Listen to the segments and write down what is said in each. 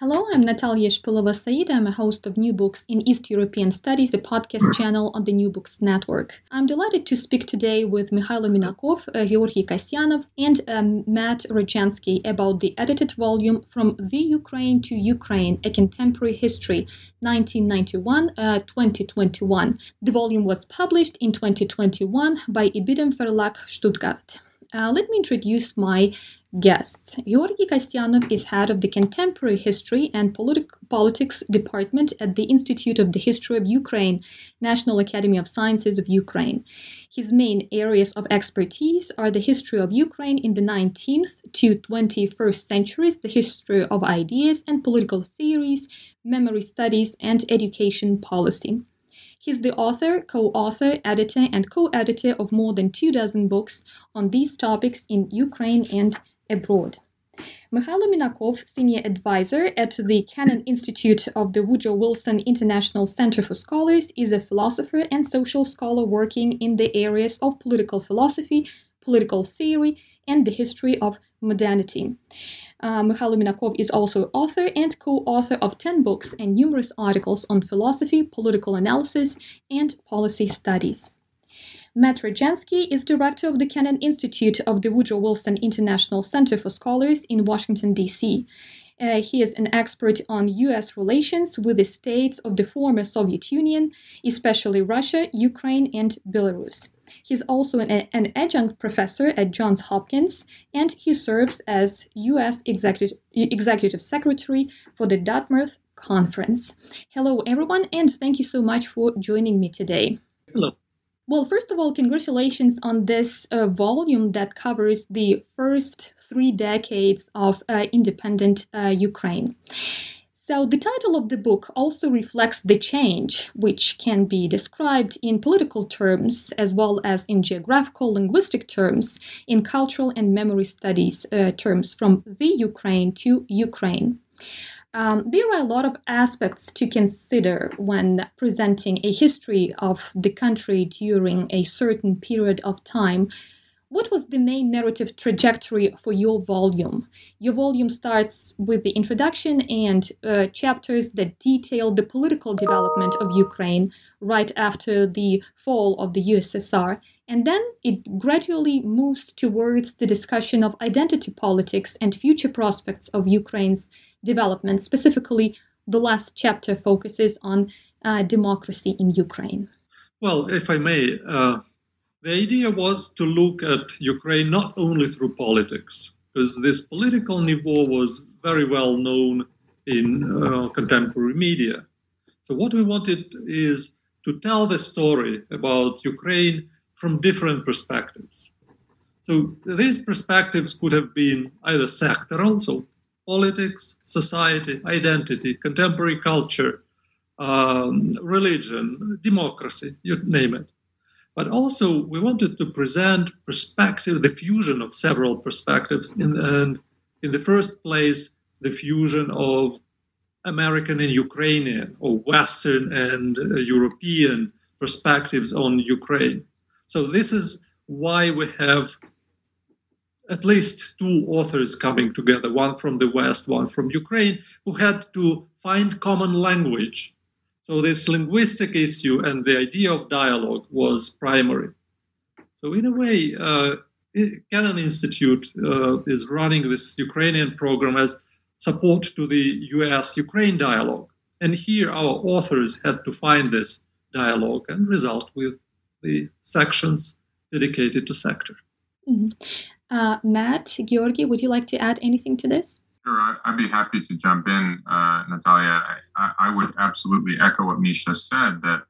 Hello, I'm Natalia Shpilova Said. I'm a host of New Books in East European Studies, a podcast channel on the New Books Network. I'm delighted to speak today with Mikhailo Minakov, uh, Georgy Kasyanov, and um, Matt Rojansky about the edited volume From the Ukraine to Ukraine A Contemporary History, 1991 uh, 2021. The volume was published in 2021 by Ibidem Verlag Stuttgart. Uh, let me introduce my guests. Georgy Kasyanov is head of the Contemporary History and Politic- Politics Department at the Institute of the History of Ukraine, National Academy of Sciences of Ukraine. His main areas of expertise are the history of Ukraine in the 19th to 21st centuries, the history of ideas and political theories, memory studies, and education policy. He's the author, co author, editor, and co editor of more than two dozen books on these topics in Ukraine and abroad. Mikhailo Minakov, senior advisor at the Kennan Institute of the Woodrow Wilson International Center for Scholars, is a philosopher and social scholar working in the areas of political philosophy, political theory, and the history of modernity. Uh, Mikhailo Minakov is also author and co-author of 10 books and numerous articles on philosophy, political analysis, and policy studies. Matt Rojansky is director of the Kennan Institute of the Woodrow Wilson International Center for Scholars in Washington, D.C. Uh, he is an expert on U.S. relations with the states of the former Soviet Union, especially Russia, Ukraine, and Belarus. He's also an, an, adjunct professor at Johns Hopkins, and he serves as U.S. Executive, Executive Secretary for the Dartmouth Conference. Hello, everyone, and thank you so much for joining me today. Hello. Well, first of all, congratulations on this uh, volume that covers the first three decades of uh, independent uh, Ukraine. So, the title of the book also reflects the change, which can be described in political terms as well as in geographical linguistic terms, in cultural and memory studies uh, terms, from the Ukraine to Ukraine. Um, there are a lot of aspects to consider when presenting a history of the country during a certain period of time. What was the main narrative trajectory for your volume? Your volume starts with the introduction and uh, chapters that detail the political development of Ukraine right after the fall of the USSR, and then it gradually moves towards the discussion of identity politics and future prospects of Ukraine's development. Specifically, the last chapter focuses on uh, democracy in Ukraine. Well, if I may, uh, the idea was to look at Ukraine not only through politics, because this political niveau was very well known in uh, contemporary media. So, what we wanted is to tell the story about Ukraine from different perspectives. So, these perspectives could have been either sectoral, so politics, society, identity, contemporary culture, um, religion, democracy, you name it. but also we wanted to present perspective, the fusion of several perspectives, in, and in the first place, the fusion of American and Ukrainian, or Western and uh, European perspectives on Ukraine. So this is why we have at least two authors coming together, one from the West, one from Ukraine, who had to find common language. So this linguistic issue and the idea of dialogue was primary. So in a way, uh, Kennan Institute uh, is running this Ukrainian program as support to the US-Ukraine dialogue. And here our authors had to find this dialogue and result with the sections dedicated to sector. Mm-hmm. Uh, Matt, Georgi, would you like to add anything to this? Sure, I'd be happy to jump in, uh, Natalia. I, I, would absolutely echo what Misha said that,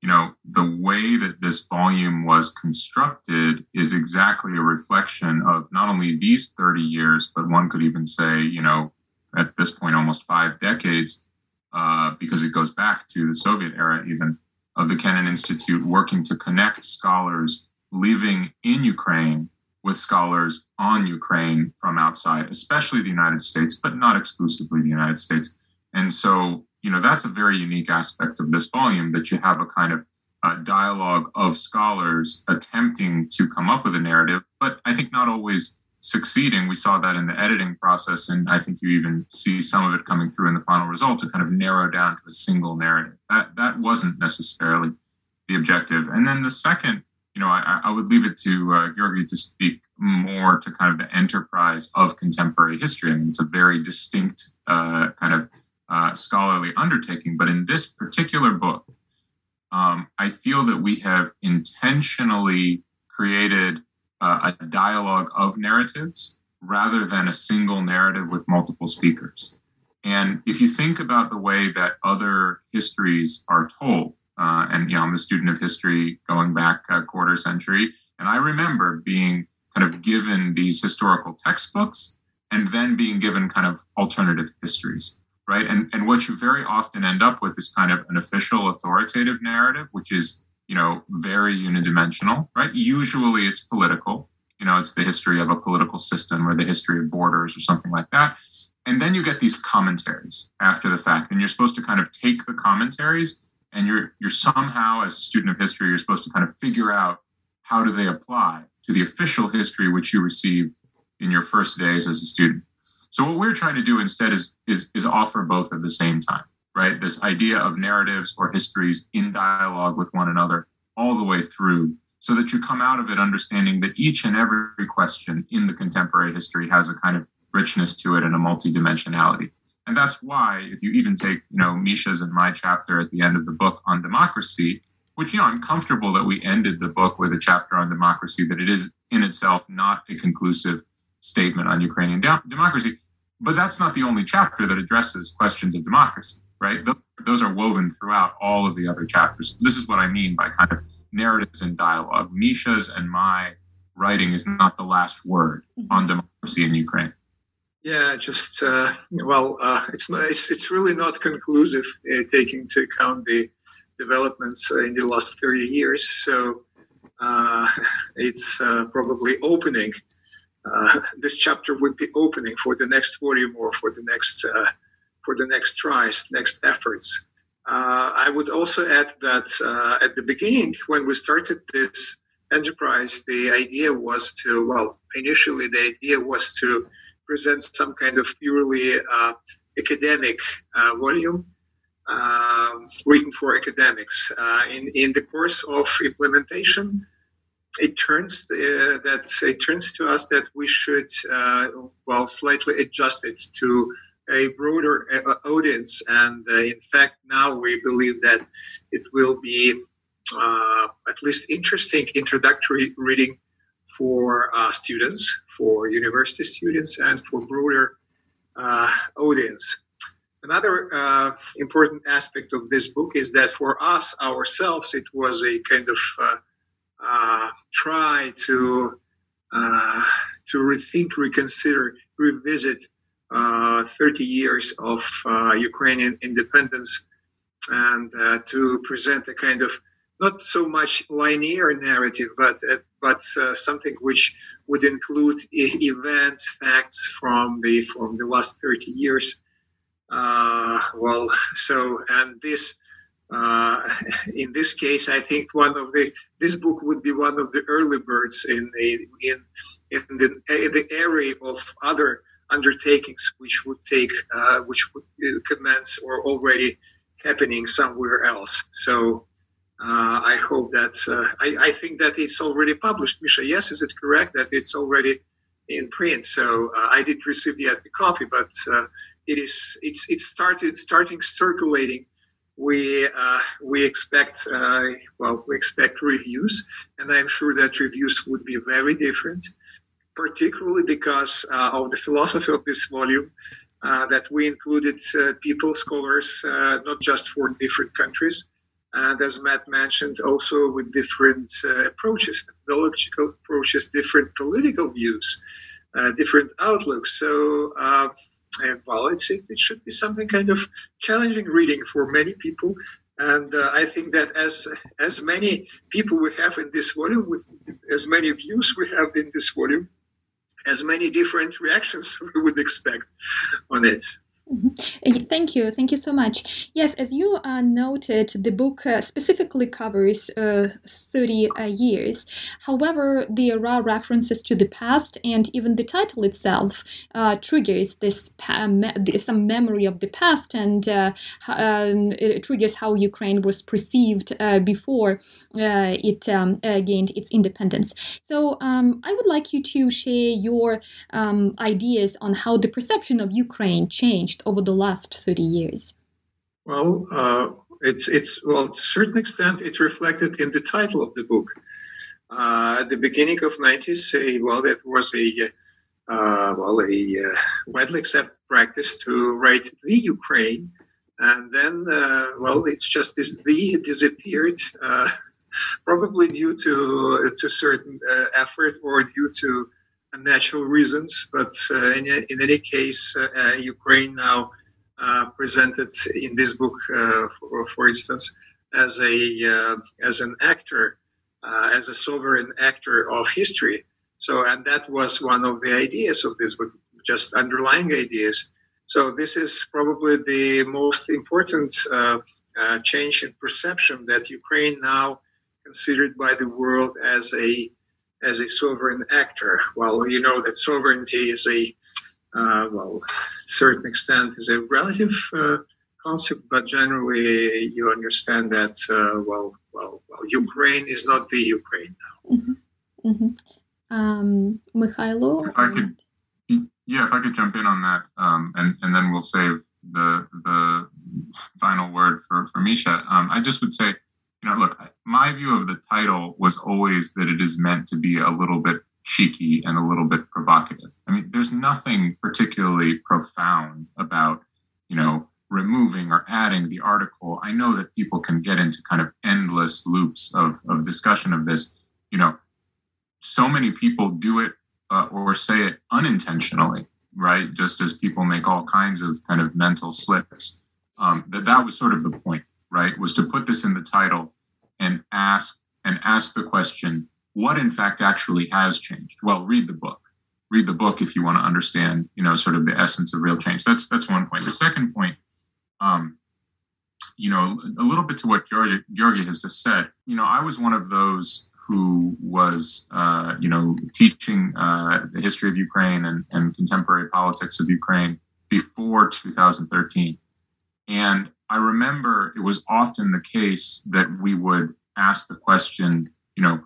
you know, the way that this volume was constructed is exactly a reflection of not only these 30 years, but one could even say, you know, at this point, almost five decades, uh, because it goes back to the Soviet era even, of the Kennan Institute working to connect scholars living in Ukraine with scholars on Ukraine from outside, especially the United States, but not exclusively the United States. And so, you know, that's a very unique aspect of this volume that you have a kind of uh, dialogue of scholars attempting to come up with a narrative, but I think not always succeeding. We saw that in the editing process, and I think you even see some of it coming through in the final result to kind of narrow down to a single narrative. That that wasn't necessarily the objective. And then the second you know, I, I would leave it to uh, Georgi to speak more to kind of the enterprise of contemporary history. I mean, it's a very distinct uh, kind of uh, scholarly undertaking. But in this particular book, um, I feel that we have intentionally created uh, a dialogue of narratives rather than a single narrative with multiple speakers. And if you think about the way that other histories are told, uh, and you know, I'm a student of history going back a quarter century, and I remember being kind of given these historical textbooks and then being given kind of alternative histories, right? And and what you very often end up with is kind of an official authoritative narrative, which is you know very unidimensional, right? Usually it's political, you know, it's the history of a political system or the history of borders or something like that. And then you get these commentaries after the fact, and you're supposed to kind of take the commentaries and you're you're somehow as a student of history you're supposed to kind of figure out how do they apply to the official history which you received in your first days as a student. So what we're trying to do instead is is is offer both at the same time right? This idea of narratives or histories in dialogue with one another all the way through so that you come out of it understanding that each and every question in the contemporary history has a kind of richness to it and a multidimensionality and that's why, if you even take, you know, Misha's and my chapter at the end of the book on democracy, which, you know, I'm comfortable that we ended the book with a chapter on democracy, that it is in itself not a conclusive statement on Ukrainian de- democracy. But that's not the only chapter that addresses questions of democracy, right? Those are woven throughout all of the other chapters. This is what I mean by kind of narratives and dialogue. Misha's and my writing is not the last word mm-hmm. on democracy in Ukraine. Yeah, just uh, well, uh, it's not, it's, it's really not conclusive, uh, taking into account the developments uh, in the last 30 years. So uh, it's uh, probably opening. this chapter would be opening for the next volume or for the next for the next tries, next efforts. I would also add that at the beginning, when we started this enterprise, the idea was to well, initially the idea was to presents some kind of purely uh, academic uh, volume um, written for academics. Uh, in in the course of implementation, it turns uh, that it turns to us that we should uh, well slightly adjust it to a broader uh, audience, and in fact now we believe that it will be at least interesting introductory reading for uh, students, for university students, and for broader uh, audience. Another uh, important aspect of this book is that for us ourselves, it was a kind of uh, uh, try to uh, to rethink, reconsider, revisit 30 years of Ukrainian independence, and to present a kind of not so much linear narrative, but but uh, something which would include events, facts from the from the last 30 years. Uh, well, so and this. Uh, in this case, I think one of the this book would be one of the early birds in the in in the, in the array of other undertakings which would take uh, which would commence or already happening somewhere else. So I hope that uh, I, I, think that it's already published. Misha, yes, is it correct that it's already in print? So uh, I did receive yet the copy, but uh, it is it's it started starting circulating. We uh, we expect uh, well we expect reviews, and I'm sure that reviews would be very different, particularly because of the philosophy of this volume. that we included people, scholars, not just for different countries, and as Matt mentioned, also with different uh, approaches, methodological approaches, different political views, uh, different outlooks. So, uh, well, it, it should be something kind of challenging reading for many people. And uh, I think that as as many people we have in this volume, with as many views we have in this volume, as many different reactions we would expect on it. Mm-hmm. Thank you. Thank you so much. Yes, as you uh, noted, the book uh, specifically covers uh, 30 uh, years. However, there are references to the past, and even the title itself uh, triggers this me- some memory of the past and uh, um, triggers how Ukraine was perceived before it um, gained its independence. So, um, I would like you to share your um, ideas on how the perception of Ukraine changed changed over the last 30 years? Well, uh, it's, it's, well, to a certain extent, it's reflected in the title of the book. Uh, at the beginning of 90s, uh, well, that was a, uh, well, a uh, widely accepted practice to write the Ukraine. And then, uh, well, it's just this the disappeared, probably due to, to certain effort or due to natural reasons, but uh, in, in, any case, uh, uh, Ukraine now presented in this book, for, for, instance, as a as an actor, as a sovereign actor of history. So, and that was one of the ideas of this book, just underlying ideas. So, this is probably the most important uh, uh, change in perception that Ukraine now considered by the world as a as a sovereign actor. Well, you know that sovereignty is a, uh, well, certain extent is a relative uh, concept, but generally you understand that, uh, well, well, well, Ukraine is not the Ukraine now. Mm-hmm. Mm-hmm. Um, Mikhailo? If I could, yeah, if I could jump in on that, um, and, and then we'll save the, the final word for, for Misha. Um, I just would say, you know, look, my view of the title was always that it is meant to be a little bit cheeky and a little bit provocative. I mean, there's nothing particularly profound about, you know, removing or adding the article. I know that people can get into kind of endless loops of, of discussion of this. You know, so many people do it uh, or say it unintentionally, right? Just as people make all kinds of kind of mental slips. Um, that that was sort of the point, right? Was to put this in the title and ask and ask the question what in fact actually has changed? Well read the book. Read the book if you want to understand you know sort of the essence of real change. That's that's one point. The second point um, you know a little bit to what georgi, georgi has just said. You know i was one of those who was uh, you know teaching uh, the history of ukraine and, and contemporary politics of ukraine before 2013 and I remember it was often the case that we would ask the question, you know,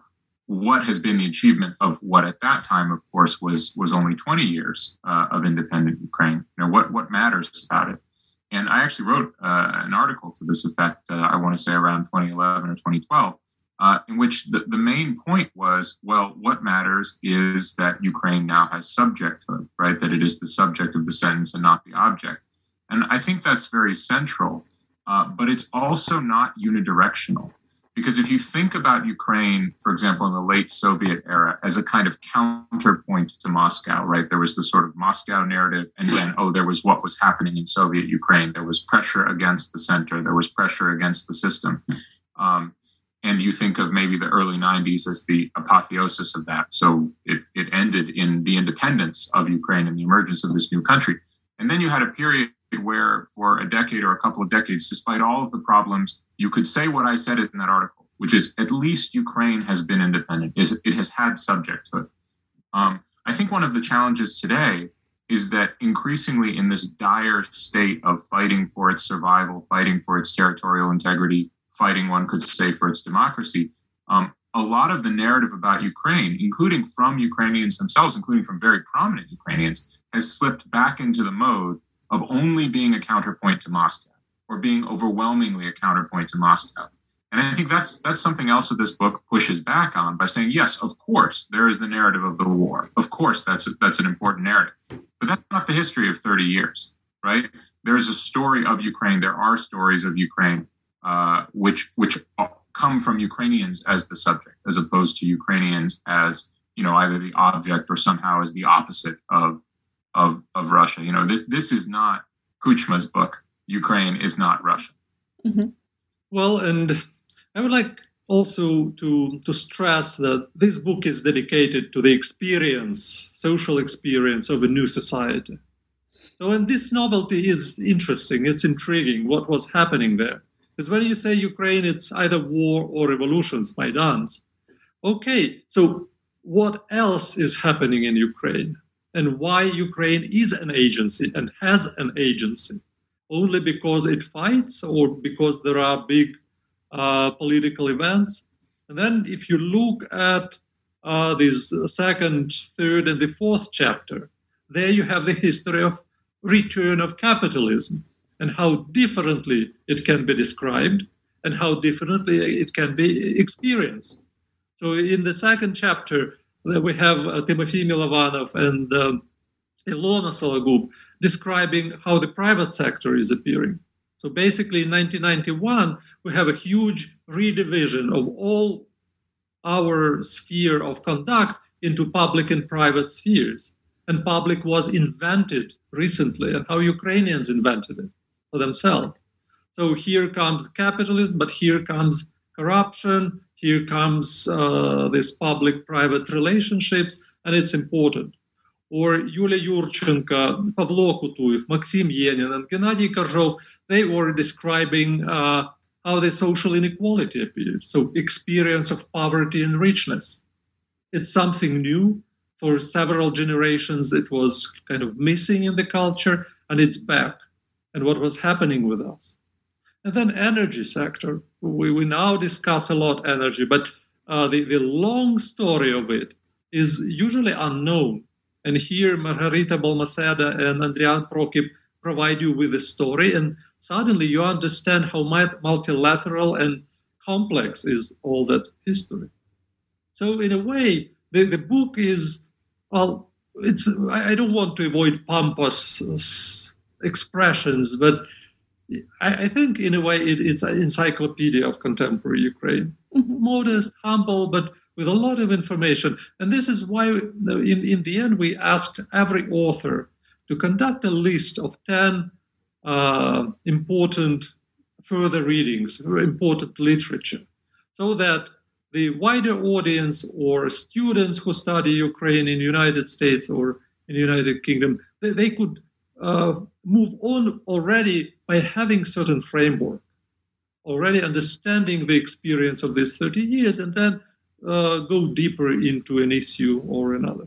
what has been the achievement of what at that time, of course, was was only 20 years uh, of independent Ukraine? You know, what what matters about it? And I actually wrote uh, an article to this effect. Uh, I want to say around 2011 or 2012, uh, in which the, the main point was, well, what matters is that Ukraine now has subjecthood, right? That it is the subject of the sentence and not the object. And I think that's very central uh, but it's also not unidirectional. Because if you think about Ukraine, for example, in the late Soviet era, as a kind of counterpoint to Moscow, right? There was the sort of Moscow narrative, and then, oh, there was what was happening in Soviet Ukraine. There was pressure against the center, there was pressure against the system. Um, and you think of maybe the early 90s as the apotheosis of that. So it, it ended in the independence of Ukraine and the emergence of this new country. And then you had a period where, for a decade or a couple of decades, despite all of the problems, you could say what I said in that article, which is at least Ukraine has been independent, it has had subjecthood. Um, I think one of the challenges today is that increasingly in this dire state of fighting for its survival, fighting for its territorial integrity, fighting, one could say, for its democracy, um, a lot of the narrative about Ukraine, including from Ukrainians themselves, including from very prominent Ukrainians, has slipped back into the mode of only being a counterpoint to Moscow or being overwhelmingly a counterpoint to Moscow. And I think that's that's something else that this book pushes back on by saying, yes, of course, there is the narrative of the war. Of course, that's a, that's an important narrative, but that's not the history of 30 years, right? There is a story of Ukraine. There are stories of Ukraine uh, which which come from Ukrainians as the subject, as opposed to Ukrainians as you know either the object or somehow as the opposite of of of Russia. You know, this this is not Kuchma's book. Ukraine is not Russia. Mm-hmm. Well, and I would like also to, to stress that this book is dedicated to the experience, social experience of a new society. So, and this novelty is interesting, it's intriguing what was happening there. Because when you say Ukraine, it's either war or revolutions, Maidans. Okay, so what else is happening in Ukraine? And why Ukraine is an agency and has an agency? Only because it fights or because there are big uh, political events. And then if you look at uh, this second, third, and the fourth chapter, there you have the history of return of capitalism and how differently it can be described and how differently it can be experienced. So in the second chapter, we have uh, Timofey Milovanov and um, Ilona Sologub describing how the private sector is appearing. So basically, in 1991, we have a huge redivision of all our sphere of conduct into public and private spheres. And public was invented recently, and how Ukrainians invented it for themselves. So here comes capitalism, but here comes corruption, here comes uh, this public private relationships, and it's important or Yulia Yurchenko, Pavlo Kutuyev, Maxim Yenin, and Gennady Korjov, they were describing uh, how the social inequality appears. So, experience of poverty and richness. It's something new. For several generations, it was kind of missing in the culture, and it's back. And what was happening with us? And then energy sector. We, we now discuss a lot energy, but uh, the, the long story of it is usually unknown and here, Margarita Balmaceda and Andrian Prokip provide you with the story, and suddenly you understand how multilateral and complex is all that history. So, in a way, the, the book is, well, it's, I don't want to avoid pompous expressions, but I, I think in a way it, it's an encyclopedia of contemporary Ukraine. Mm-hmm. Modest, humble, but with a lot of information. And this is why, in, in the end, we asked every author to conduct a list of 10 uh, important further readings, important literature, so that the wider audience or students who study Ukraine in the United States or in the United Kingdom, they, they could uh, move on already by having certain framework, already understanding the experience of these 30 years, and then uh, go deeper into an issue or another.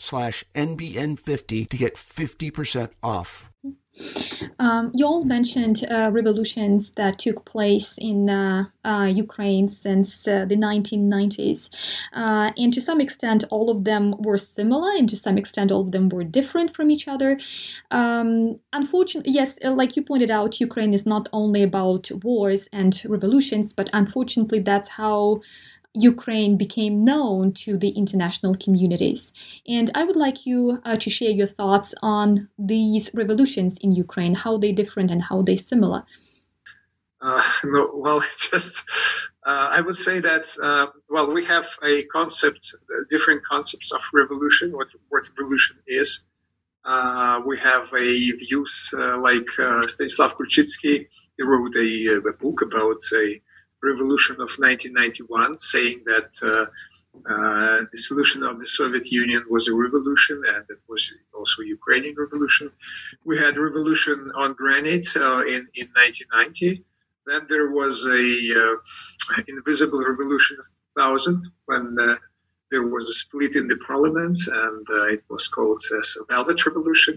slash NBN50 to get 50% off. Um, you all mentioned uh, revolutions that took place in uh, uh, Ukraine since uh, the 1990s. Uh, and to some extent, all of them were similar, and to some extent, all of them were different from each other. Um, unfortunately, yes, uh, like you pointed out, Ukraine is not only about wars and revolutions, but unfortunately, that's how Ukraine became known to the international communities. And I would like you uh, to share your thoughts on these revolutions in Ukraine, how they different and how they similar. Uh, no, well, just uh, I would say that uh, well, we have a concept, uh, different concepts of revolution. What what revolution is. Uh, we have a views like Stanislav Kruczynski. He wrote a, a book about a revolution of 1991, saying that uh, uh, the solution of the Soviet Union was a revolution, and it was also Ukrainian revolution. We had revolution on granite uh, in in 1990. Then there was a uh, invisible revolution of thousand when uh, there was a split in the parliament, and uh, it was called uh, Velvet Revolution.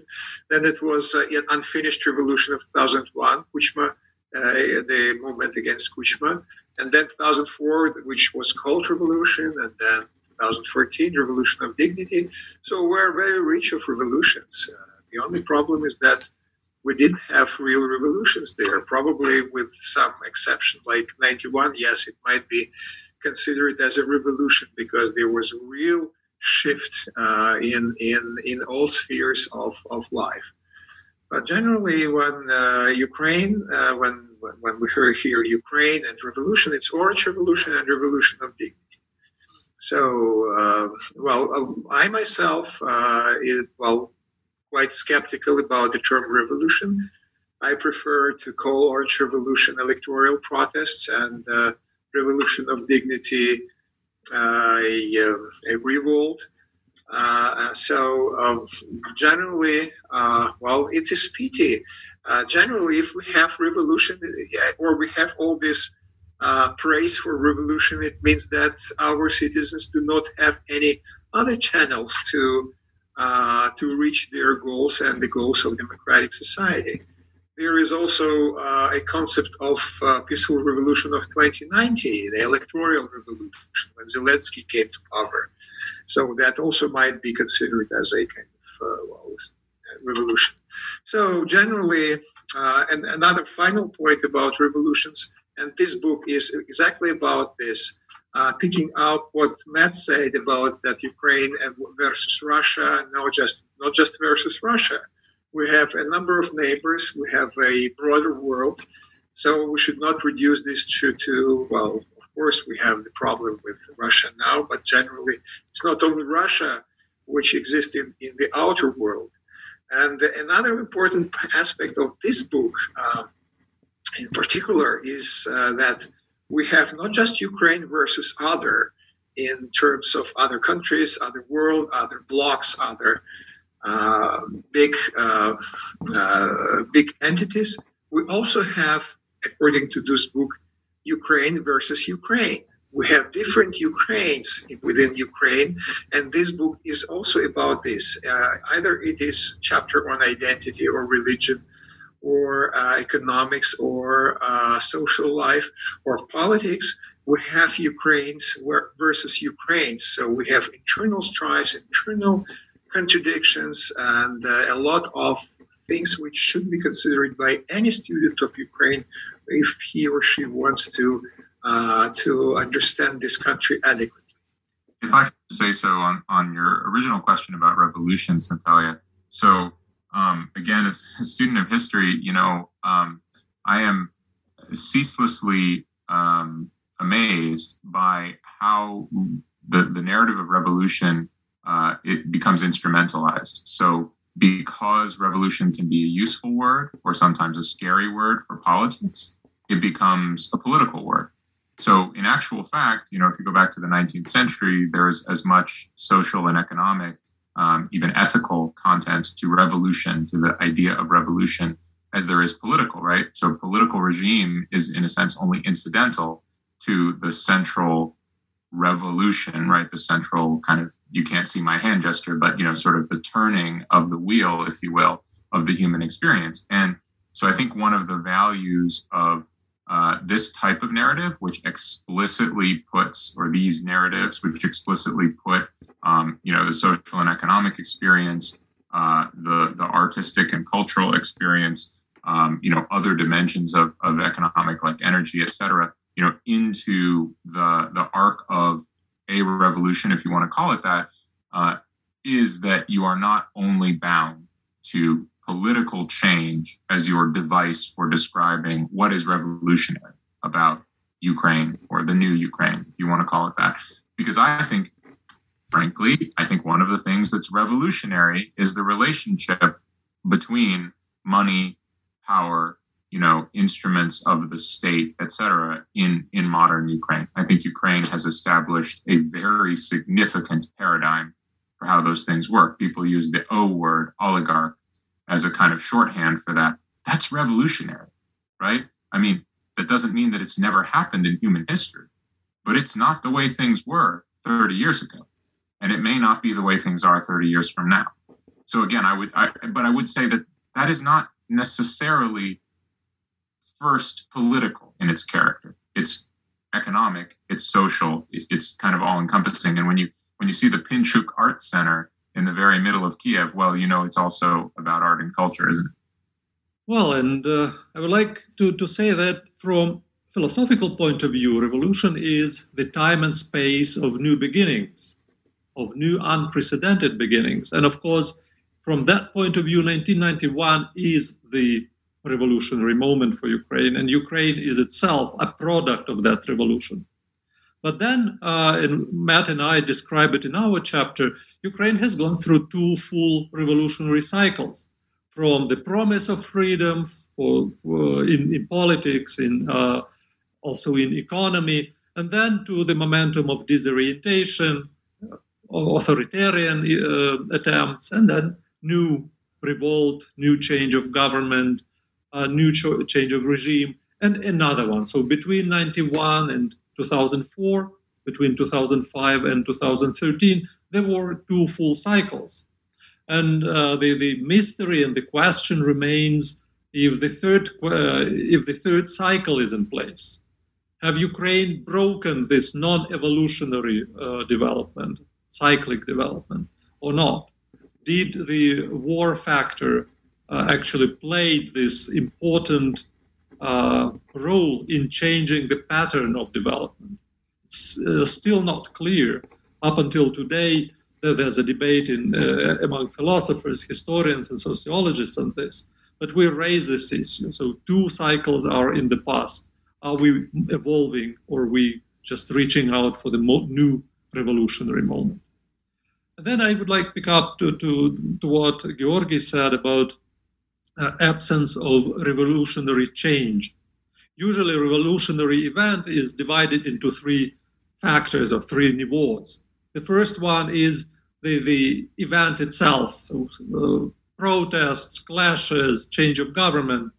Then it was an unfinished revolution of 2001, which. uh, the movement against Kuchma, and then 2004, which was Cold Revolution, and then 2014, Revolution of Dignity. So we're very rich of revolutions. Uh, the only problem is that we didn't have real revolutions there. Probably with some exception, like 91, yes, it might be considered as a revolution because there was a real shift uh, in in in all spheres of, of life. But generally, when uh, Ukraine, uh, when when we hear here Ukraine and revolution, it's Orange Revolution and Revolution of Dignity. So, uh, well, uh, I myself, uh, is, well, quite skeptical about the term revolution. I prefer to call Orange Revolution electoral protests and uh, Revolution of Dignity a, a revolt. Uh, so um, generally, uh, well, it is pity. Uh, generally, if we have revolution or we have all this uh, praise for revolution, it means that our citizens do not have any other channels to uh, to reach their goals and the goals of democratic society. There is also uh, a concept of peaceful revolution of 2090, the electoral revolution, when Zelensky came to power. So that also might be considered as a kind of uh, well, revolution. So generally, uh, and another final point about revolutions, and this book is exactly about this. Uh, picking up what Matt said about that Ukraine versus Russia, not just not just versus Russia. We have a number of neighbors. We have a broader world, so we should not reduce this to, to well, course, we have the problem with Russia now, but generally, it's not only Russia which exists in, in the outer world. And another important aspect of this book, uh, in particular, is uh, that we have not just Ukraine versus other in terms of other countries, other world, other blocks, other uh, big uh, uh, big entities. We also have, according to this book, Ukraine versus Ukraine. We have different Ukraines within Ukraine, and this book is also about this. Uh, either it is chapter on identity or religion, or uh, economics, or uh, social life, or politics. We have Ukraines versus Ukraines. So we have internal strifes, internal contradictions, and uh, a lot of things which should be considered by any student of Ukraine if he or she wants to uh, to understand this country adequately. If I say so on, on your original question about revolutions, Natalia. So um, again, as a student of history, you know, um, I am ceaselessly um, amazed by how the, the narrative of revolution uh, it becomes instrumentalized. So, because revolution can be a useful word or sometimes a scary word for politics, it becomes a political word. So, in actual fact, you know, if you go back to the 19th century, there's as much social and economic, um, even ethical content to revolution, to the idea of revolution, as there is political, right? So, political regime is, in a sense, only incidental to the central revolution, right? The central kind of you can't see my hand gesture, but you know, sort of the turning of the wheel, if you will, of the human experience. And so I think one of the values of uh, this type of narrative, which explicitly puts, or these narratives, which explicitly put, um, you know, the social and economic experience, uh, the the artistic and cultural experience, um, you know, other dimensions of, of economic like energy, et cetera, you know, into the the arc of a revolution, if you want to call it that, uh, is that you are not only bound to political change as your device for describing what is revolutionary about Ukraine or the new Ukraine, if you want to call it that. Because I think, frankly, I think one of the things that's revolutionary is the relationship between money, power, you know instruments of the state etc in in modern ukraine i think ukraine has established a very significant paradigm for how those things work people use the o word oligarch as a kind of shorthand for that that's revolutionary right i mean that doesn't mean that it's never happened in human history but it's not the way things were 30 years ago and it may not be the way things are 30 years from now so again i would I, but i would say that that is not necessarily first political in its character. It's economic, it's social, it's kind of all encompassing. And when you when you see the Pinchuk Art Center in the very middle of Kiev, well, you know it's also about art and culture, isn't it? Well, and uh, I would like to, to say that from philosophical point of view, revolution is the time and space of new beginnings, of new unprecedented beginnings. And of course, from that point of view, 1991 is the revolutionary moment for Ukraine, and Ukraine is itself a product of that revolution. But then, uh, and Matt and I describe it in our chapter, Ukraine has gone through two full revolutionary cycles from the promise of freedom for, for in, in, politics, in uh, also in economy, and then to the momentum of disorientation, uh, authoritarian uh, attempts, and then new revolt, new change of government, a new cho- change of regime, and another one. So between 91 and 2004, between 2005 and 2013, there were two full cycles. And uh, the, the mystery and the question remains if the third uh, if the third cycle is in place. Have Ukraine broken this non-evolutionary uh, development, cyclic development, or not? Did the war factor uh, actually play this important uh, role in changing the pattern of development. It's uh, still not clear up until today. There's a debate in, among philosophers, historians, and sociologists on this. But we raise this issue. So two cycles are in the past. Are we evolving, or are we just reaching out for the mo- new revolutionary moment? And then I would like to pick up to, to, to what Georgi said about uh, absence of revolutionary change. Usually, a revolutionary event is divided into three factors or three niveaus. The first one is the, the event itself, so uh, protests, clashes, change of government.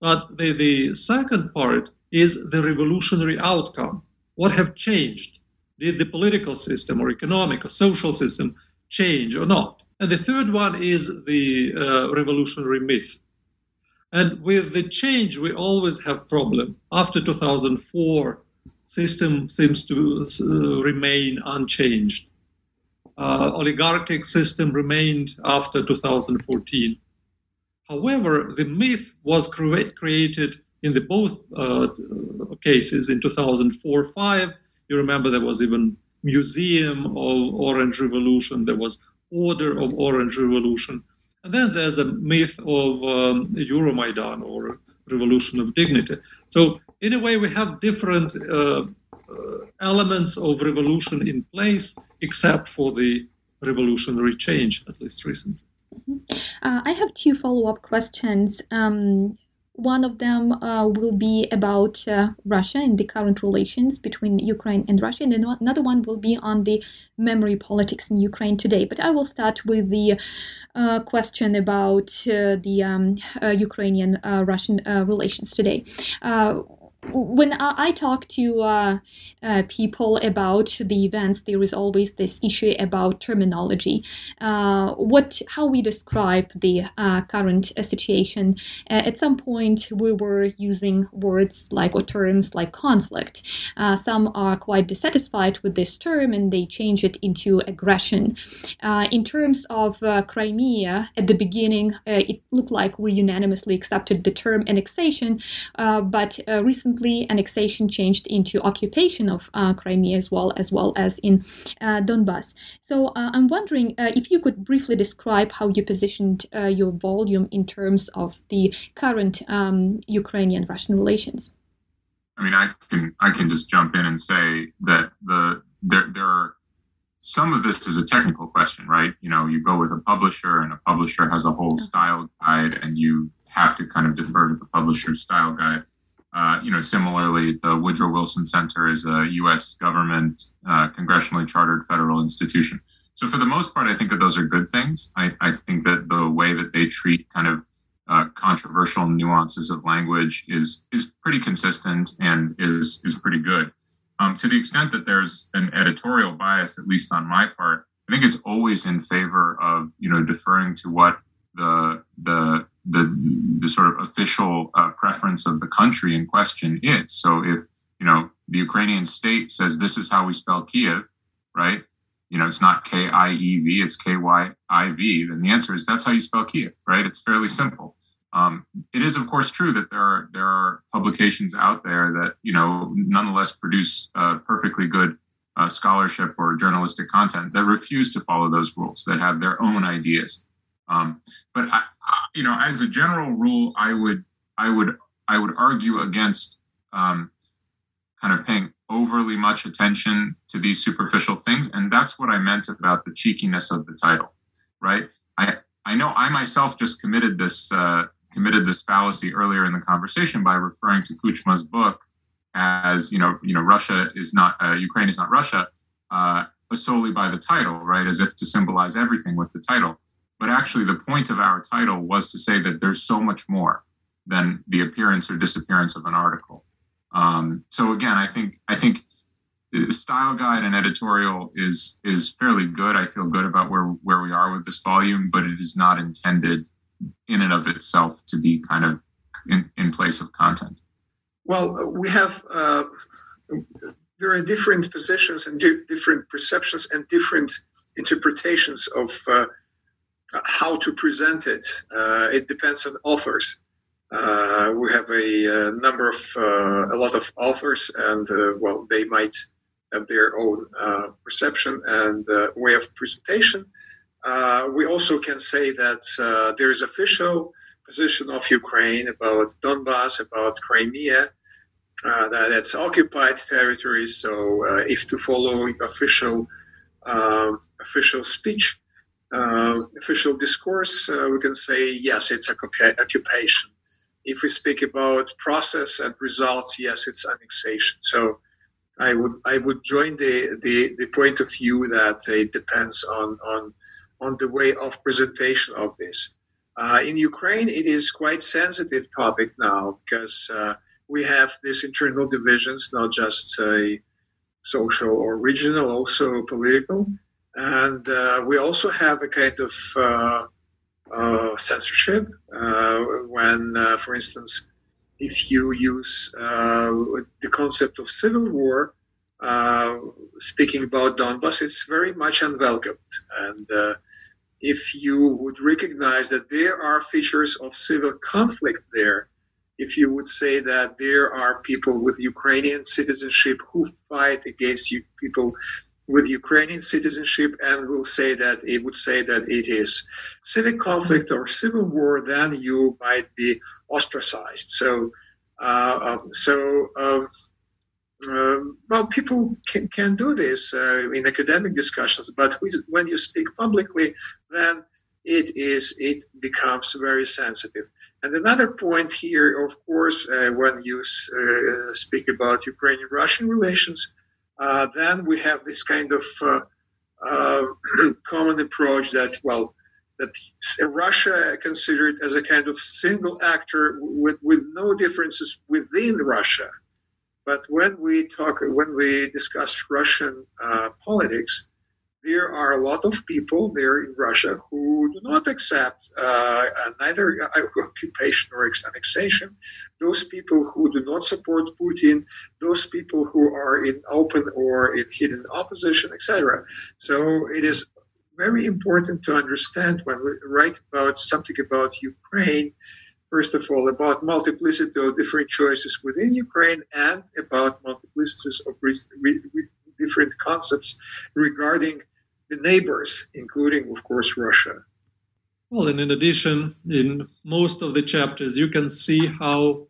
But the, the second part is the revolutionary outcome. What have changed? Did the political system or economic or social system change or not? And the third one is the uh, revolutionary myth. And with the change, we always have problem. After 2004, system seems to uh, remain unchanged. Uh, oligarchic system remained after 2014. However, the myth was cre- created in the both uh, cases in 2004-5. You remember there was even museum of Orange Revolution. There was order of Orange Revolution. And then there's a myth of um, Euromaidan or Revolution of Dignity. So in a way, we have different uh, uh, elements of revolution in place, except for the revolutionary change, at least recently. Uh, I have two follow up questions. Um, one of them uh, will be about uh, Russia and the current relations between Ukraine and Russia, and another one will be on the memory politics in Ukraine today. But I will start with the uh, question about uh, the um, uh, Ukrainian uh, Russian relations today when I, talk to uh, uh, people about the events, there is always this issue about terminology. Uh, what, how we describe the uh, current uh, situation. Uh, at some point, we were using words like or terms like conflict. some are quite dissatisfied with this term and they change it into aggression. in terms of Crimea, at the beginning, it looked like we unanimously accepted the term annexation, but recently recently annexation changed into occupation of uh, Crimea as well, as well as in uh, Donbass. So uh, I'm wondering if you could briefly describe how you positioned uh, your volume in terms of the current um, Ukrainian-Russian relations. I mean, I can I can just jump in and say that the there there are some of this is a technical question, right? You know, you go with a publisher, and a publisher has a whole style guide, and you have to kind of defer to the publisher's style guide. Uh, you know, similarly, the Woodrow Wilson Center is a U.S. government, uh, congressionally chartered federal institution. So, for the most part, I think that those are good things. I, I think that the way that they treat kind of uh, controversial nuances of language is is pretty consistent and is is pretty good. Um, to the extent that there's an editorial bias, at least on my part, I think it's always in favor of you know deferring to what the the the the sort of official uh, preference of the country in question is. So if you know the Ukrainian state says this is how we spell Kiev, right? You know, it's not K I E V, it's K Y I V. Then the answer is that's how you spell Kiev, right? It's fairly simple. Um, it is, of course, true that there are there are publications out there that you know nonetheless produce uh, perfectly good uh, scholarship or journalistic content that refuse to follow those rules, that have their own ideas. Um, but I, you know, as a general rule, I would I would I would argue against um, kind of paying overly much attention to these superficial things, and that's what I meant about the cheekiness of the title, right? I I know I myself just committed this uh, committed this fallacy earlier in the conversation by referring to Kuchma's book as you know you know Russia is not uh, Ukraine is not Russia uh, solely by the title, right? As if to symbolize everything with the title. But actually, the point of our title was to say that there's so much more than the appearance or disappearance of an article. Um, so again, I think I think style guide and editorial is is fairly good. I feel good about where where we are with this volume, but it is not intended in and of itself to be kind of in, in place of content. Well, we have uh, different positions and di- different perceptions and different interpretations of uh, how to present it. Uh, it depends on authors. Uh, we have a, a number of uh, a lot of authors, and uh, well, they might have their own uh, perception and uh, way of presentation. we also can say that there is official position of Ukraine about Donbass, about Crimea, that it's occupied territory. So, if to follow official um, official speech, uh, official discourse, uh, we can say yes, it's a occupation. If we speak about process and results, yes, it's annexation. So I would I would join the the, the point of view that it depends on on on the way of presentation of this. Uh, in Ukraine, it is quite sensitive topic now because uh, we have these internal divisions, not just uh, social or regional, also political. And uh, we also have a kind of uh, uh, censorship when, for instance, if you use the concept of civil war, speaking about Donbass, it's very much unwelcomed. And if you would recognize that there are features of civil conflict there, if you would say that there are people with Ukrainian citizenship who fight against people with Ukrainian citizenship and will say that it would say that it is civic conflict or civil war, then you might be ostracized. So, uh, um, so um, um, well, people can, can do this uh, in academic discussions, but when you speak publicly, then it is it becomes very sensitive. And another point here, of course, uh, when you uh, speak about Ukrainian-Russian relations, uh, then we have this kind of uh, uh, common approach that well, that Russia considered as a kind of single actor with, with no differences within Russia. But when we talk, when we discuss Russian uh, politics, there are a lot of people there in Russia who do not accept uh, neither occupation or annexation. Those people who do not support Putin, those people who are in open or in hidden opposition, etc. So it is very important to understand when we write about something about Ukraine, first of all, about multiplicity of different choices within Ukraine and about multiplicities of re- re- different concepts regarding the neighbors, including, of course, Russia. Well, and in addition, in most of the chapters, you can see how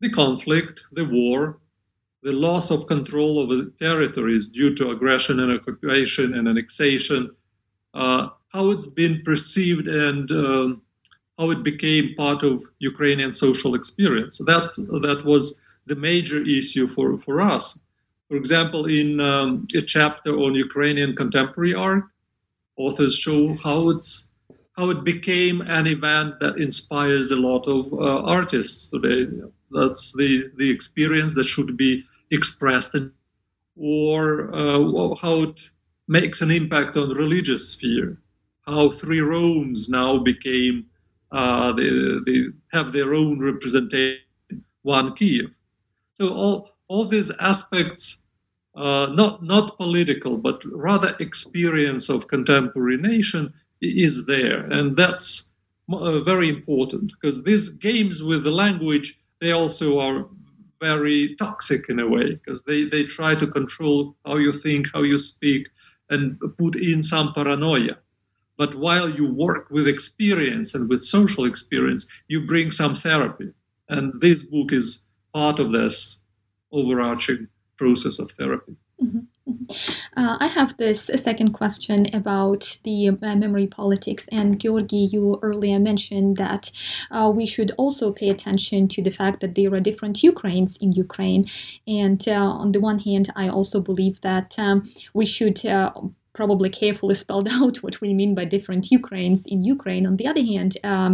the conflict, the war, the loss of control over the territories due to aggression and occupation and annexation, uh, how it's been perceived and um, how it became part of Ukrainian social experience. That that was the major issue for, for us. For example, in um, a chapter on Ukrainian contemporary art, authors show how it's how it became an event that inspires a lot of uh, artists today. That's the the experience that should be expressed, in, or uh, how it makes an impact on the religious sphere. How three Romes now became uh, they, they have their own representation, one Kiev. So all all these aspects, uh, not not political, but rather experience of contemporary nation is there, and that's uh, very important because these games with the language they also are very toxic in a way because they, they try to control how you think, how you speak, and put in some paranoia. But while you work with experience and with social experience, you bring some therapy. And this book is part of this overarching process of therapy. Mm-hmm. Uh, I have this second question about the uh, memory politics. And Georgi, you earlier mentioned that uh, we should also pay attention to the fact that there are different Ukraines in Ukraine. And uh, on the one hand, I also believe that um, we should uh, probably carefully spelled out what we mean by different Ukraines in Ukraine. On the other hand, um,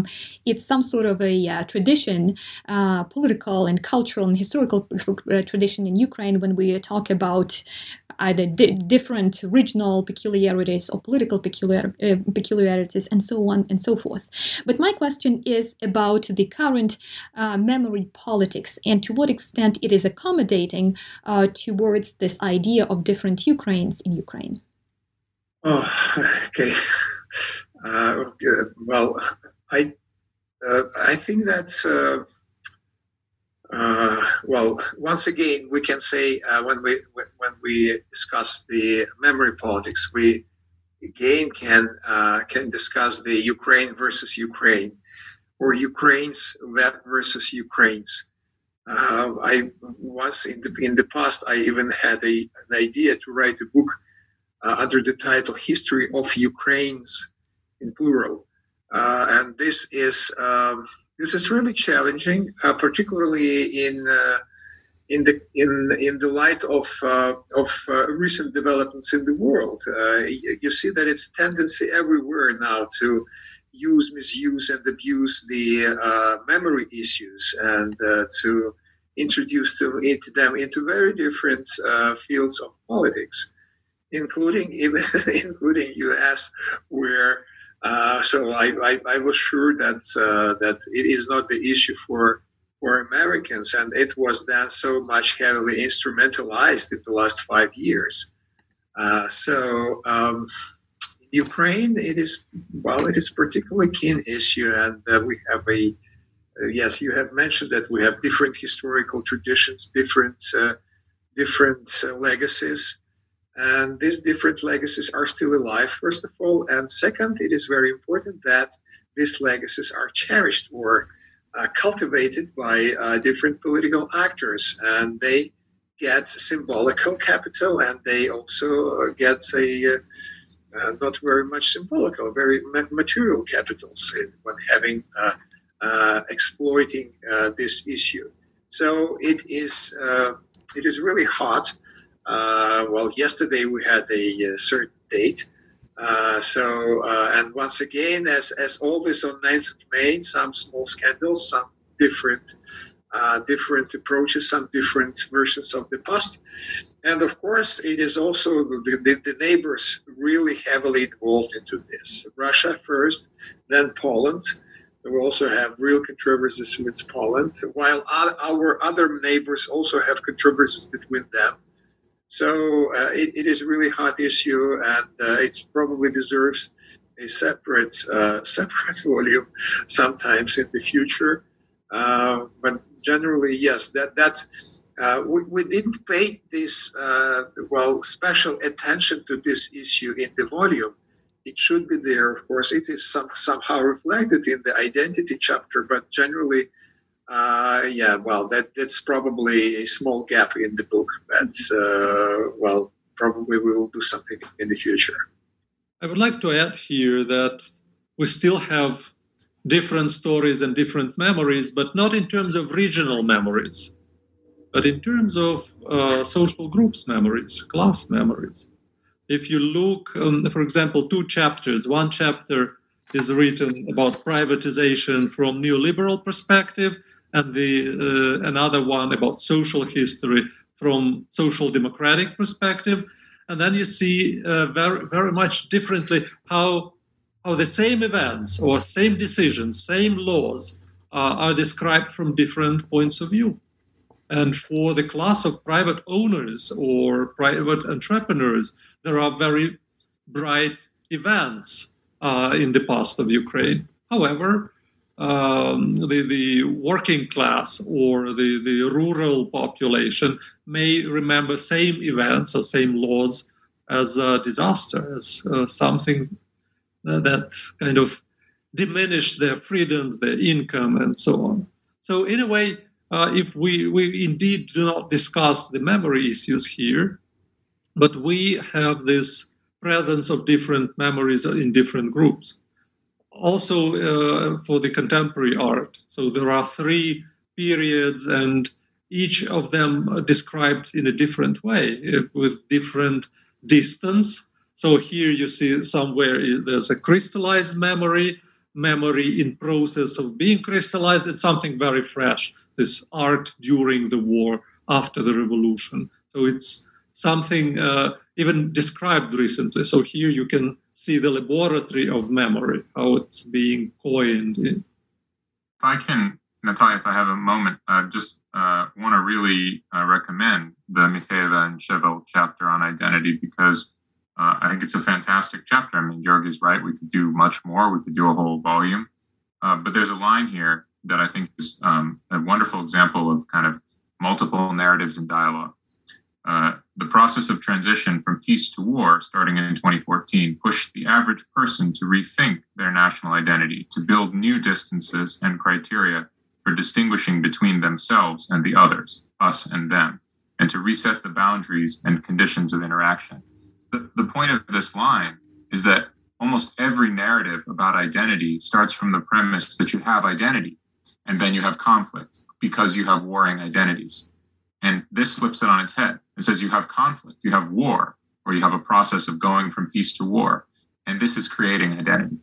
it's some sort of a uh, tradition, uh, political and cultural and historical uh, tradition in Ukraine when we talk about either di- different regional peculiarities or political peculiar- uh, peculiarities and so on and so forth. But my question is about the current uh, memory politics and to what extent it is accommodating uh, towards this idea of different Ukraines in Ukraine. Oh, okay. Uh, well, I uh, I think that's uh, uh, well. Once again, we can say uh, when we when we discuss the memory politics, we again can uh, can discuss the Ukraine versus Ukraine, or Ukraine's versus Ukraine's. I once in the in the past I even had a, an idea to write a book under the title History of Ukraine's in plural. Uh, and this is um, this is really challenging, uh, particularly in in the in in the light of uh, of uh, recent developments in the world, uh, you see that it's tendency everywhere now to use, misuse, and abuse the memory issues and to introduce them into them into very different fields of politics including even including U.S., where uh, so I, I, I, was sure that uh, that it is not the issue for for Americans, and it was then so much heavily instrumentalized in the last five years. Uh, so um, Ukraine, it is well, it is particularly keen issue, and uh, we have a uh, yes, you have mentioned that we have different historical traditions, different uh, different legacies. And these different legacies are still alive, first of all. And second, it is very important that these legacies are cherished or uh, cultivated by uh, different political actors. And they get symbolical capital and they also get a uh, not very much symbolical, very material capitals in, when having uh, uh, exploiting uh, this issue. So it is it is really hot. Well, yesterday we had a certain date. Uh, so, uh, and once again, as, as always on 9th of May, some small scandals, some different, uh, different approaches, some different versions of the past. And of course, it is also the, the, the neighbors really heavily involved into this. Russia first, then Poland. We also have real controversies with Poland, while our other neighbors also have controversies between them. So uh, it, it is a really hot issue, and uh, it probably deserves a separate uh, separate volume sometimes in the future. Uh, but generally, yes, that that's uh, we, we, didn't pay this uh, well special attention to this issue in the volume. It should be there, of course. It is some, somehow reflected in the identity chapter, but generally, uh, yeah, well, that that's probably a small gap in the book. But uh, well, probably we will do something in the future. I would like to add here that we still have different stories and different memories, but not in terms of regional memories but in terms of uh, social groups memories, class memories, if you look, um, for example, two chapters, one chapter is written about privatization from neoliberal perspective, and the uh, another one about social history from social democratic perspective, and then you see uh, very very much differently how how the same events or same decisions, same laws uh, are described from different points of view. And for the class of private owners or private entrepreneurs, there are very bright events uh, in the past of Ukraine. However, um, the, the working class or the, the rural population may remember same events or same laws as a disaster, as uh, something that kind of diminished their freedoms, their income, and so on. So, in a way, uh, if we, we indeed do not discuss the memory issues here, but we have this presence of different memories in different groups. Also, uh, for the contemporary art, so there are three periods, and each of them described in a different way uh, with different distance. So here you see somewhere there's a crystallized memory, memory in process of being crystallized. It's something very fresh. This art during the war, after the revolution. So it's something uh, even described recently. So here you can see the laboratory of memory, how it's being coined. In. If I can, Natalia, if I have a moment, I uh, just uh, want to really uh, recommend the Mikhaila and Shevel chapter on identity because uh, I think it's a fantastic chapter. I mean, Georgi's right. We could do much more. We could do a whole volume. Uh, but there's a line here that I think is um, a wonderful example of kind of multiple narratives and dialogue. Uh, the process of transition from peace to war, starting in 2014, pushed the average person to rethink their national identity, to build new distances and criteria for distinguishing between themselves and the others, us and them, and to reset the boundaries and conditions of interaction the, the point of this line is that almost every narrative about identity starts from the premise that you have identity and then you have conflict because you have warring identities. And this flips it on its head. It says you have conflict, you have war, or you have a process of going from peace to war. And this is creating identity.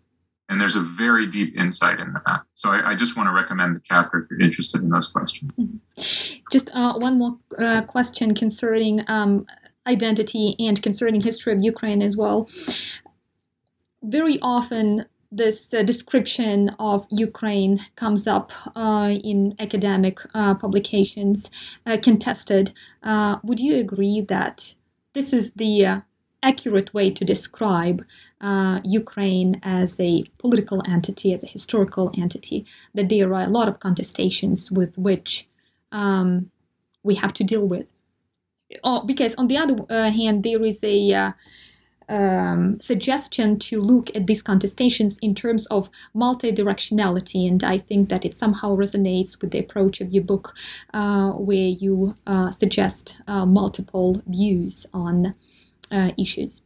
And there's a very deep insight in that. So I, I just want to recommend the chapter if you're interested in those questions. Mm-hmm. Just uh, one more uh, question concerning um, identity and concerning history of Ukraine as well. Very often, this uh, description of Ukraine comes up uh, in academic uh, publications, uh, contested. Uh, would you agree that this is the uh, accurate way to describe Ukraine as a political entity, as a historical entity? That there are a lot of contestations with which um, we have to deal with oh, because on the other hand, there is a um, suggestion to look at these contestations in terms of multi-directionality, and I think that it somehow resonates with the approach of your book, uh, where you uh, suggest uh, multiple views on uh, issues.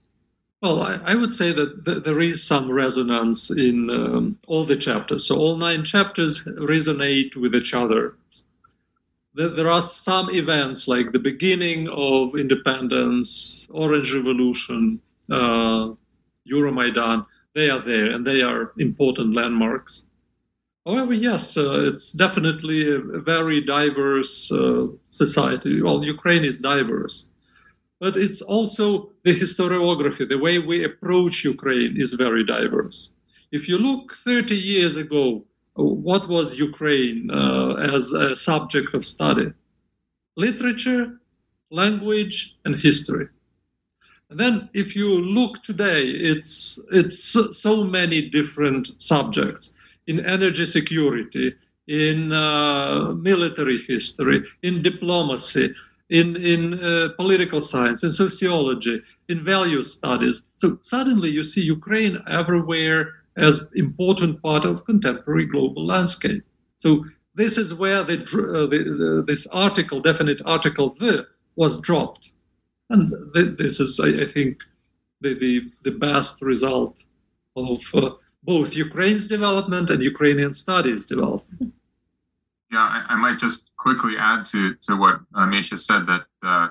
Well, I, I, would say that th- there is some resonance in um, all the chapters. So all nine chapters resonate with each other. There, are some events like the beginning of independence, Orange Revolution, Euromaidan, they are there and they are important landmarks. However, yes, uh, it's definitely a very diverse uh, society. Well, Ukraine is diverse, but it's also the historiography, the way we approach Ukraine is very diverse. If you look 30 years ago, what was Ukraine uh, as a subject of study? Literature, language, and history. And then if you look today, it's, it's so, many different subjects in energy security, in uh, military history, in diplomacy, in, in uh, political science, in sociology, in value studies. So suddenly you see Ukraine everywhere as important part of contemporary global landscape. So this is where the, uh, the, the, this article, definite article, the was dropped. And th- this is, I, I, think, the, the, the best result of uh, both Ukraine's development and Ukrainian studies development. Yeah, I, I might just quickly add to, to what uh, Misha said that, uh,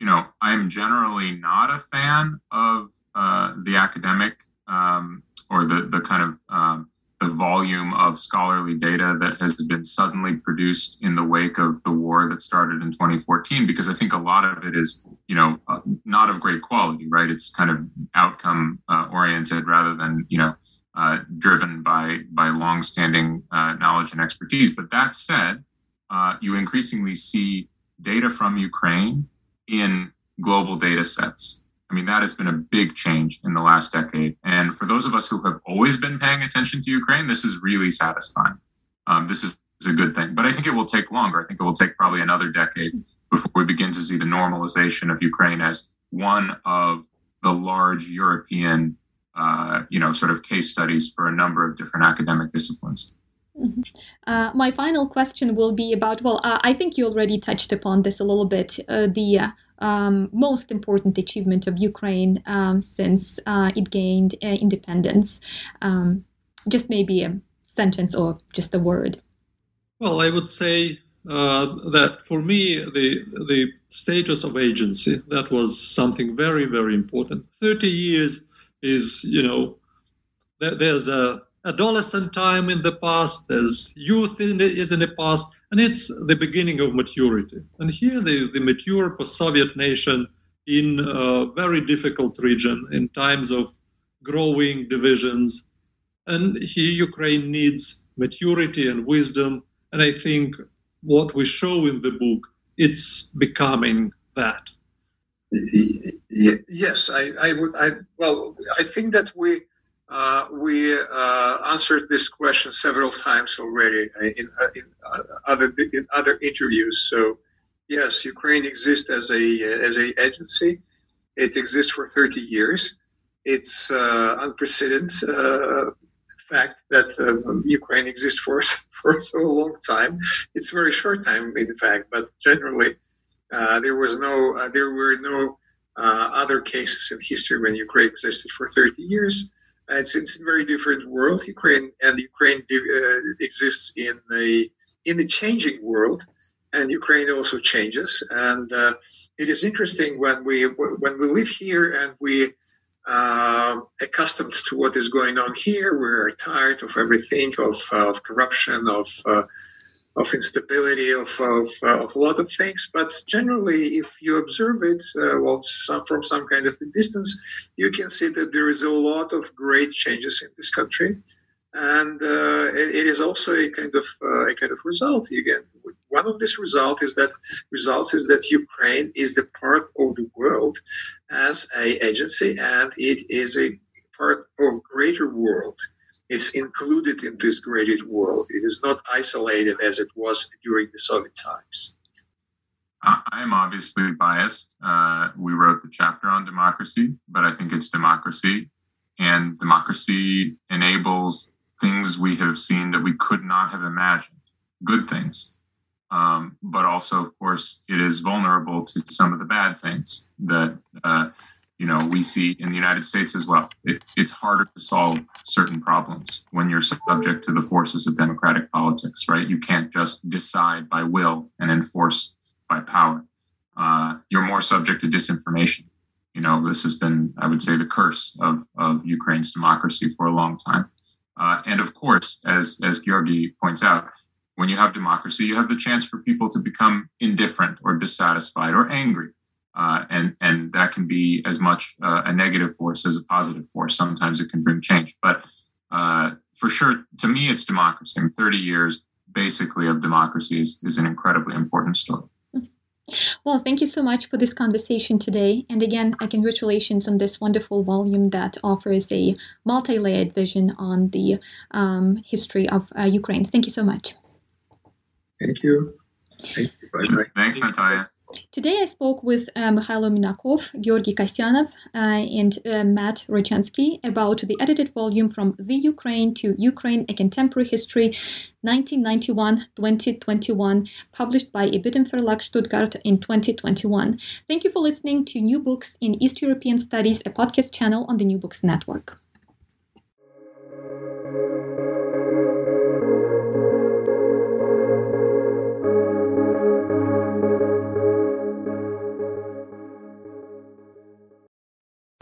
you know, I'm generally not a fan of uh, the academic um, or the, the kind of um, the volume of scholarly data that has been suddenly produced in the wake of the war that started in 2014 because i think a lot of it is you know uh, not of great quality right? It's kind of outcome uh, oriented rather than you know uh, driven by by longstanding uh, knowledge and expertise. But that said uh, you increasingly see data from ukraine in global data sets I mean, that has been a big change in the last decade. And for those of us who have always been paying attention to Ukraine, this is really satisfying. Um, this is, is, a good thing. But I think it will take longer. I think it will take probably another decade before we begin to see the normalization of Ukraine as one of the large European, uh, you know, sort of case studies for a number of different academic disciplines. Mm-hmm. Uh, my final question will be about well, uh, I think you already touched upon this a little bit. Uh, the uh, um, most important achievement of Ukraine um, since uh, it gained uh, independence. Um, just maybe a sentence or just a word. Well, I would say uh, that for me, the the status of agency that was something very very important. Thirty years is you know there's a adolescent time in the past, there's youth in the, is in the past, and it's the beginning of maturity. And here, the, the mature post Soviet nation in a very difficult region in times of growing divisions. And here, Ukraine needs maturity and wisdom. And I think what we show in the book, it's becoming that. Yes, I, I would. I well, I think that we uh, we uh, answered this question several times already in, uh, in uh, other in other interviews. So, yes, Ukraine exists as a as a agency. It exists for 30 years. It's uh, unprecedented fact that Ukraine exists for for so long time. It's very short time, in fact, but generally, there was no there were no other cases in history when Ukraine existed for 30 years it's, it's a very different world. Ukraine and Ukraine uh, exists in the in the changing world, and Ukraine also changes. And uh, it is interesting when we when we live here and we uh, accustomed to what is going on here. We're tired of everything, of, of corruption, of uh, of instability, of, of, of, a lot of things. But generally, if you observe it, uh, well, some, from some kind of distance, you can see that there is a lot of great changes in this country, and uh, it, it is also a kind of uh, a kind of result. Again, one of this result is that results is that Ukraine is the part of the world as a agency, and it is a part of greater world is included in this graded world. It is not isolated as it was during the Soviet times. I am obviously biased. Uh, we wrote the chapter on democracy, but I think it's democracy. And democracy enables things we have seen that we could not have imagined, good things. Um, but also, of course, it is vulnerable to some of the bad things that uh, you know we see in the United States as well. It, it's harder to solve certain problems when you're subject to the forces of democratic politics, right? You can't just decide by will and enforce by power. Uh, you're more subject to disinformation. You know, this has been, I would say, the curse of of Ukraine's democracy for a long time. Uh, and of course, as as Georgi points out, when you have democracy, you have the chance for people to become indifferent or dissatisfied or angry. Uh, and and that can be as much uh, a negative force as a positive force. Sometimes it can bring change, but uh, for sure, to me, it's democracy. And 30 years, basically, of democracy is, is an incredibly important story. Well, thank you so much for this conversation today. And again, congratulations on this wonderful volume that offers a multi layered vision on the um, history of uh, Ukraine. Thank you so much. Thank you. Thank you. Thanks, Natalia. Today I spoke with uh, Mikhailo Minakov, Georgi Kasyanov, uh, and uh, Matt Rojansky about the edited volume From the Ukraine to Ukraine, A Contemporary History, 1991-2021, published by Ibidem Verlag Stuttgart in 2021. Thank you for listening to New Books in East European Studies, a podcast channel on the New Books Network.